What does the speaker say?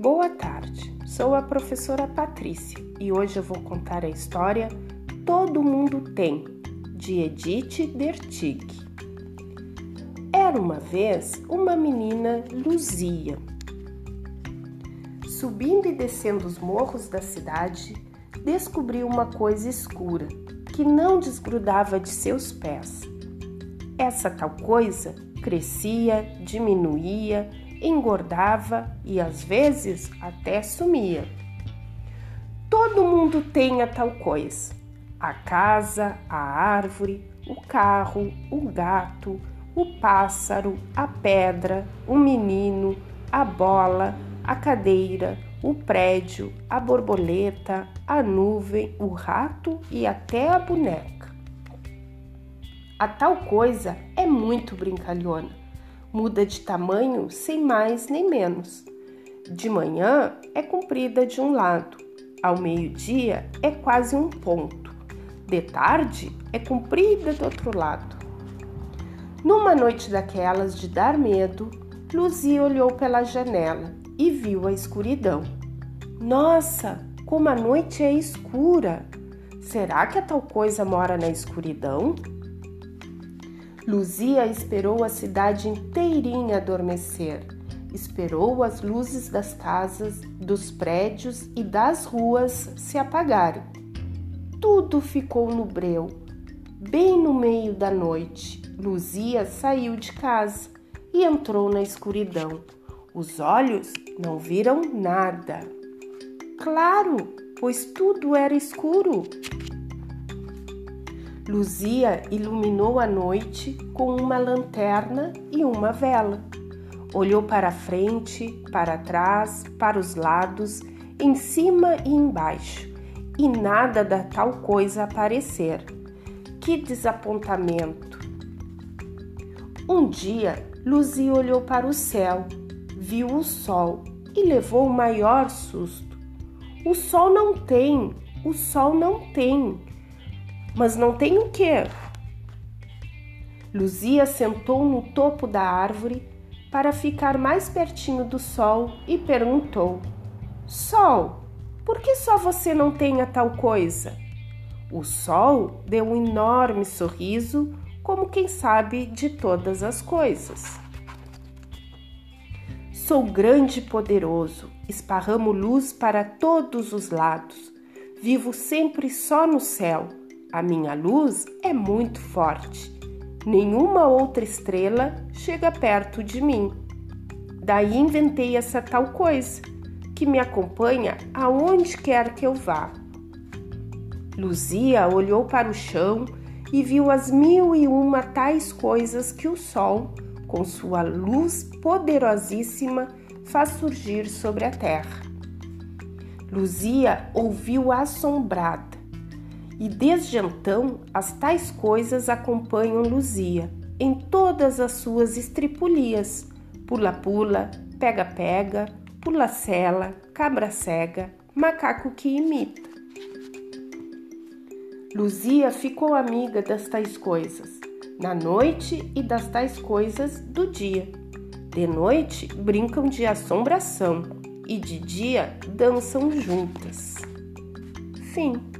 Boa tarde, sou a professora Patrícia e hoje eu vou contar a história Todo Mundo Tem, de Edith Dertig. Era uma vez uma menina Luzia. Subindo e descendo os morros da cidade, descobriu uma coisa escura que não desgrudava de seus pés. Essa tal coisa crescia, diminuía, engordava e às vezes até sumia. Todo mundo tem a tal coisa: a casa, a árvore, o carro, o gato, o pássaro, a pedra, o menino, a bola, a cadeira, o prédio, a borboleta, a nuvem, o rato e até a boneca. A tal coisa é muito brincalhona. Muda de tamanho sem mais nem menos. De manhã é comprida de um lado, ao meio-dia é quase um ponto, de tarde é comprida do outro lado. Numa noite daquelas de dar medo, Luzia olhou pela janela e viu a escuridão. Nossa, como a noite é escura! Será que a tal coisa mora na escuridão? Luzia esperou a cidade inteirinha adormecer. Esperou as luzes das casas, dos prédios e das ruas se apagarem. Tudo ficou no breu. Bem no meio da noite, Luzia saiu de casa e entrou na escuridão. Os olhos não viram nada. Claro, pois tudo era escuro. Luzia iluminou a noite com uma lanterna e uma vela. Olhou para frente, para trás, para os lados, em cima e embaixo, e nada da tal coisa aparecer. Que desapontamento! Um dia, Luzia olhou para o céu, viu o sol e levou o maior susto. O sol não tem, o sol não tem. Mas não tem o quê? Luzia sentou no topo da árvore para ficar mais pertinho do sol e perguntou: Sol, por que só você não tem a tal coisa? O sol deu um enorme sorriso, como quem sabe de todas as coisas. Sou grande e poderoso, esparramo luz para todos os lados. Vivo sempre só no céu a minha luz é muito forte. Nenhuma outra estrela chega perto de mim. Daí inventei essa tal coisa que me acompanha aonde quer que eu vá. Luzia olhou para o chão e viu as mil e uma tais coisas que o sol, com sua luz poderosíssima, faz surgir sobre a terra. Luzia ouviu assombrada e desde então as tais coisas acompanham Luzia em todas as suas estripulias: pula-pula, pega-pega, pula-cela, cabra cega, macaco que imita. Luzia ficou amiga das tais coisas na noite e das tais coisas do dia. De noite brincam de assombração e de dia dançam juntas. Fim.